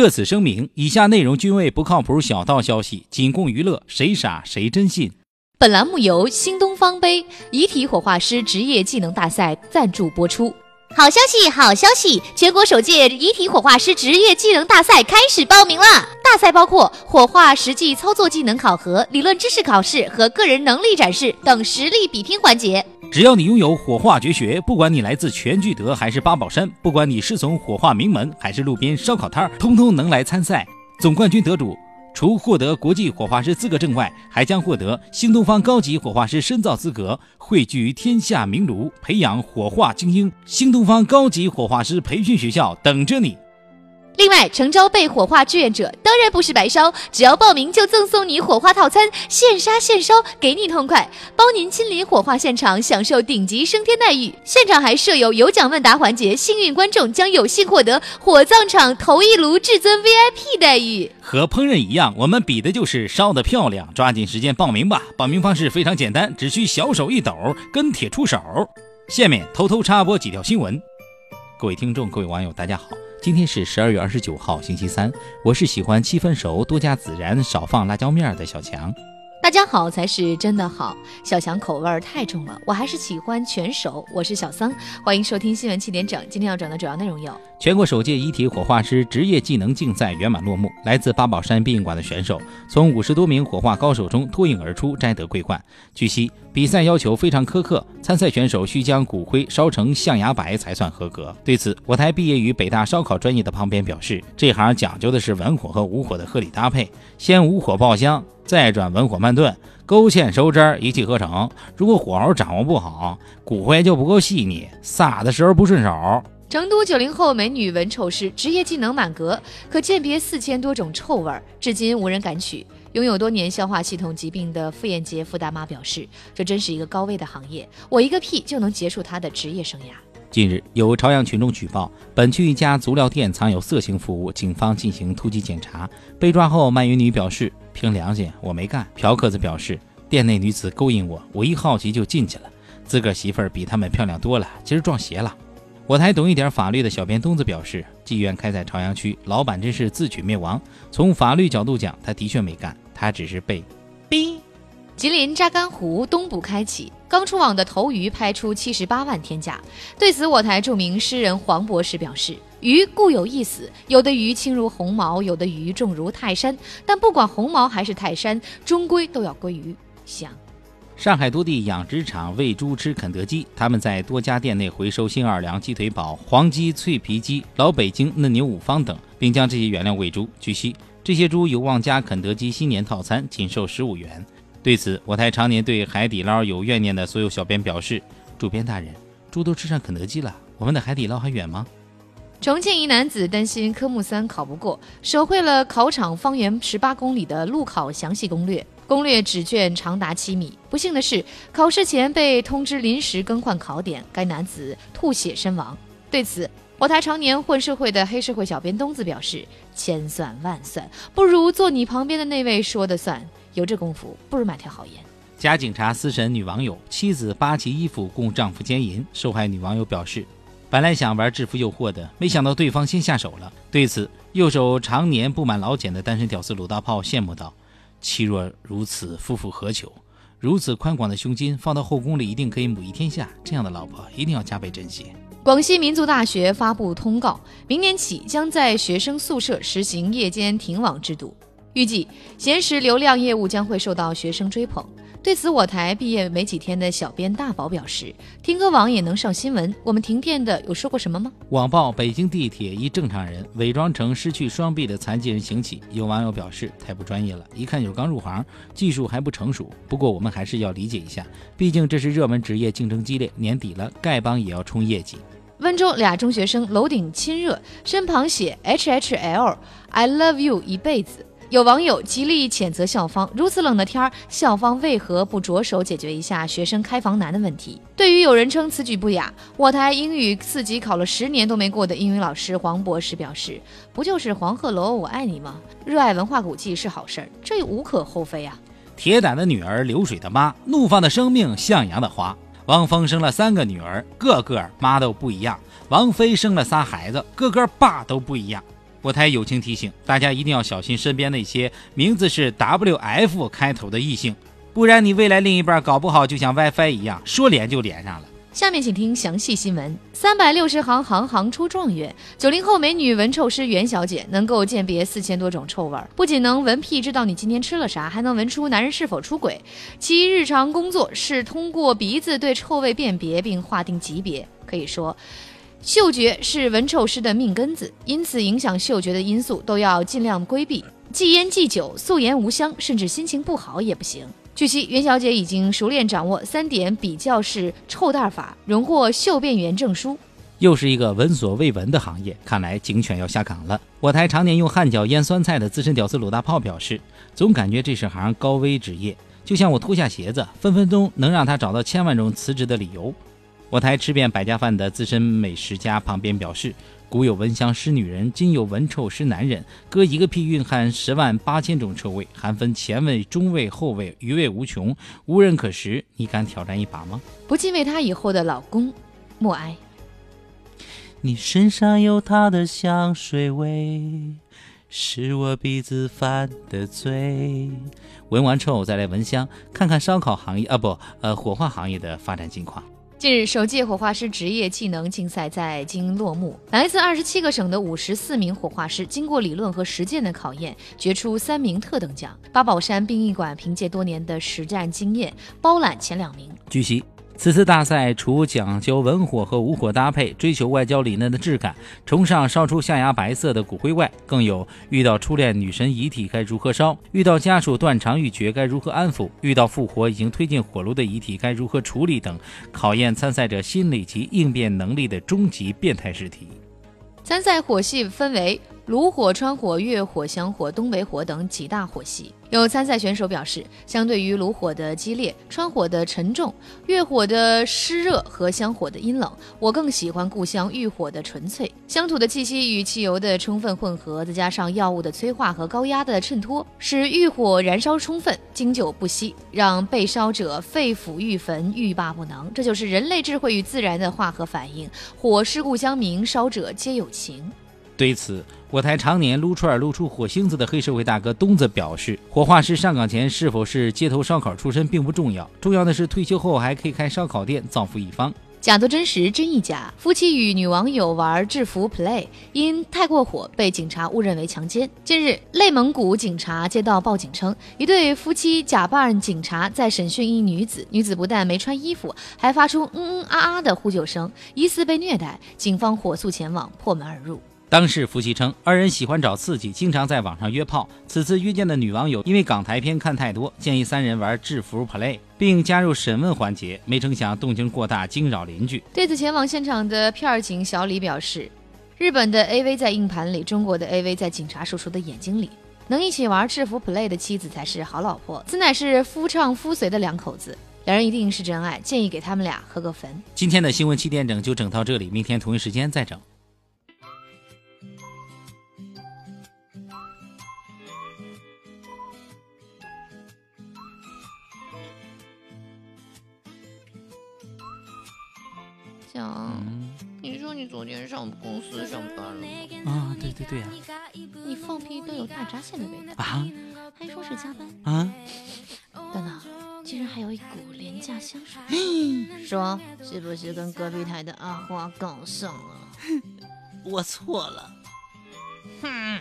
特此声明，以下内容均为不靠谱小道消息，仅供娱乐，谁傻谁真信。本栏目由新东方杯遗体火化师职业技能大赛赞助播出。好消息，好消息！全国首届遗体火化师职业技能大赛开始报名啦。大赛包括火化实际操作技能考核、理论知识考试和个人能力展示等实力比拼环节。只要你拥有火化绝学，不管你来自全聚德还是八宝山，不管你是从火化名门还是路边烧烤摊儿，通通能来参赛。总冠军得主。除获得国际火化师资格证外，还将获得新东方高级火化师深造资格，汇聚天下名炉，培养火化精英。新东方高级火化师培训学校等着你。另外，诚招被火化志愿者当然不是白烧，只要报名就赠送你火化套餐，现杀现烧，给你痛快，包您亲临火化现场，享受顶级升天待遇。现场还设有有奖问答环节，幸运观众将有幸获得火葬场头一炉至尊 VIP 待遇。和烹饪一样，我们比的就是烧的漂亮。抓紧时间报名吧！报名方式非常简单，只需小手一抖，跟帖出手。下面偷偷插播几条新闻。各位听众，各位网友，大家好。今天是十二月二十九号，星期三。我是喜欢七分熟、多加孜然、少放辣椒面儿的小强。大家好才是真的好，小强口味儿太重了，我还是喜欢全熟。我是小桑，欢迎收听新闻七点整。今天要转的主要内容有：全国首届遗体火化师职业技能竞赛圆满落幕，来自八宝山殡仪馆的选手从五十多名火化高手中脱颖而出，摘得桂冠。据悉，比赛要求非常苛刻，参赛选手需将骨灰烧成象牙白才算合格。对此，我台毕业于北大烧烤专业的旁边表示，这行讲究的是文火和武火的合理搭配，先武火爆香。再转文火慢炖，勾芡收汁儿，一气呵成。如果火候掌握不好，骨灰就不够细腻，撒的时候不顺手。成都九零后美女闻臭师，职业技能满格，可鉴别四千多种臭味，至今无人敢娶。拥有多年消化系统疾病的傅艳杰傅大妈表示：“这真是一个高危的行业，我一个屁就能结束她的职业生涯。”近日，有朝阳群众举报，本区一家足疗店藏有色情服务，警方进行突击检查。被抓后，卖淫女表示：“凭良心，我没干。”嫖客则表示：“店内女子勾引我，我一好奇就进去了。自个儿媳妇儿比他们漂亮多了，今儿撞邪了。”我台懂一点法律的小编东子表示：“妓院开在朝阳区，老板真是自取灭亡。从法律角度讲，他的确没干，他只是被逼。”吉林扎干湖东部开启刚出网的头鱼拍出七十八万天价，对此我台著名诗人黄博士表示：“鱼固有一死，有的鱼轻如鸿毛，有的鱼重如泰山，但不管鸿毛还是泰山，终归都要归于香。”上海多地养殖场喂猪吃肯德基，他们在多家店内回收新奥尔良鸡腿堡、黄鸡脆皮鸡、老北京嫩牛五方等，并将这些原料喂猪。据悉，这些猪有望加肯德基新年套餐，仅售十五元。对此，我台常年对海底捞有怨念的所有小编表示：“主编大人，猪都吃上肯德基了，我们的海底捞还远吗？”重庆一男子担心科目三考不过，手绘了考场方圆十八公里的路考详细攻略，攻略纸卷长达七米。不幸的是，考试前被通知临时更换考点，该男子吐血身亡。对此，我台常年混社会的黑社会小编东子表示：“千算万算，不如坐你旁边的那位说的算。”有这功夫，不如买条好烟。假警察私审女网友，妻子扒其衣服供丈夫奸淫。受害女网友表示，本来想玩制服诱惑的，没想到对方先下手了。对此，右手常年布满老茧的单身屌丝鲁大炮羡慕道：“妻若如此，夫复何求？如此宽广的胸襟，放到后宫里一定可以母仪天下。这样的老婆一定要加倍珍惜。”广西民族大学发布通告，明年起将在学生宿舍实行夜间停网制度。预计闲时流量业务将会受到学生追捧。对此，我台毕业没几天的小编大宝表示：“听歌网也能上新闻，我们停电的有说过什么吗？”网曝北京地铁一正常人伪装成失去双臂的残疾人行乞，有网友表示太不专业了，一看就刚入行，技术还不成熟。不过我们还是要理解一下，毕竟这是热门职业，竞争激烈，年底了，丐帮也要冲业绩。温州俩中学生楼顶亲热，身旁写 H H L，I love you 一辈子。有网友极力谴责校方，如此冷的天儿，校方为何不着手解决一下学生开房难的问题？对于有人称此举不雅，我台英语四级考了十年都没过的英语老师黄博士表示：“不就是黄鹤楼我爱你吗？热爱文化古迹是好事儿，这无可厚非啊。”铁胆的女儿，流水的妈，怒放的生命，向阳的花。汪峰生了三个女儿，个个妈都不一样。王菲生了仨孩子，个个爸都不一样。我台友情提醒大家一定要小心身边那些名字是 W F 开头的异性，不然你未来另一半搞不好就像 WiFi 一样，说连就连上了。下面请听详细新闻。三百六十行，行行出状元。九零后美女闻臭师袁小姐能够鉴别四千多种臭味，不仅能闻屁知道你今天吃了啥，还能闻出男人是否出轨。其日常工作是通过鼻子对臭味辨别并划定级别。可以说，嗅觉是闻臭师的命根子，因此影响嗅觉的因素都要尽量规避，忌烟忌酒，素颜无香，甚至心情不好也不行。据悉，袁小姐已经熟练掌握三点比较式臭袋法，荣获嗅辨员证书。又是一个闻所未闻的行业，看来警犬要下岗了。我台常年用汗脚腌酸菜的资深屌丝鲁大炮表示，总感觉这是行高危职业，就像我脱下鞋子，分分钟能让他找到千万种辞职的理由。我台吃遍百家饭的资深美食家旁边表示，古有闻香识女人，今有闻臭识男人。哥一个屁蕴含十万八千种臭味，还分前味、中味、后味，余味无穷，无人可识。你敢挑战一把吗？不禁为她以后的老公默哀。你身上有他的香水味，是我鼻子犯的罪。闻完臭再来闻香，看看烧烤行业啊不呃火化行业的发展情况。近日，首届火化师职业技能竞赛在京落幕。来自二十七个省的五十四名火化师，经过理论和实践的考验，决出三名特等奖。八宝山殡仪馆凭借多年的实战经验，包揽前两名。据悉。此次大赛除讲究文火和武火搭配，追求外焦里嫩的质感，崇尚烧出象牙白色的骨灰外，更有遇到初恋女神遗体该如何烧，遇到家属断肠欲绝该如何安抚，遇到复活已经推进火炉的遗体该如何处理等，考验参赛者心理及应变能力的终极变态试题。参赛火系分为炉火、川火、月火、香火、东北火等几大火系。有参赛选手表示，相对于炉火的激烈、川火的沉重、月火的湿热和香火的阴冷，我更喜欢故乡浴火的纯粹。乡土的气息与汽油的充分混合，再加上药物的催化和高压的衬托，使浴火燃烧充分、经久不息，让被烧者肺腑欲焚、欲罢不能。这就是人类智慧与自然的化合反应。火是故乡明，烧者皆有情。对此，我台常年撸串撸出火星子的黑社会大哥东子表示：“火化师上岗前是否是街头烧烤出身并不重要，重要的是退休后还可以开烧烤店，造福一方。”假作真实，真亦假。夫妻与女网友玩制服 play，因太过火被警察误认为强奸。近日，内蒙古警察接到报警称，一对夫妻假扮警察在审讯一女子，女子不但没穿衣服，还发出嗯嗯啊啊的呼救声，疑似被虐待。警方火速前往，破门而入。当事夫妻称，二人喜欢找刺激，经常在网上约炮。此次约见的女网友因为港台片看太多，建议三人玩制服 play，并加入审问环节。没成想动静过大，惊扰邻居。对此，前往现场的片警小李表示：“日本的 AV 在硬盘里，中国的 AV 在警察叔叔的眼睛里。能一起玩制服 play 的妻子才是好老婆。此乃是夫唱夫随的两口子，两人一定是真爱。建议给他们俩合个坟。”今天的新闻七点整就整到这里，明天同一时间再整。讲，你说你昨天上公司上班了吗？啊，对对对呀。你放屁都有大闸蟹的味道啊！还说是加班啊？等等，竟然还有一股廉价香水。说是不是跟隔壁台的阿花搞上了？我错了。哼。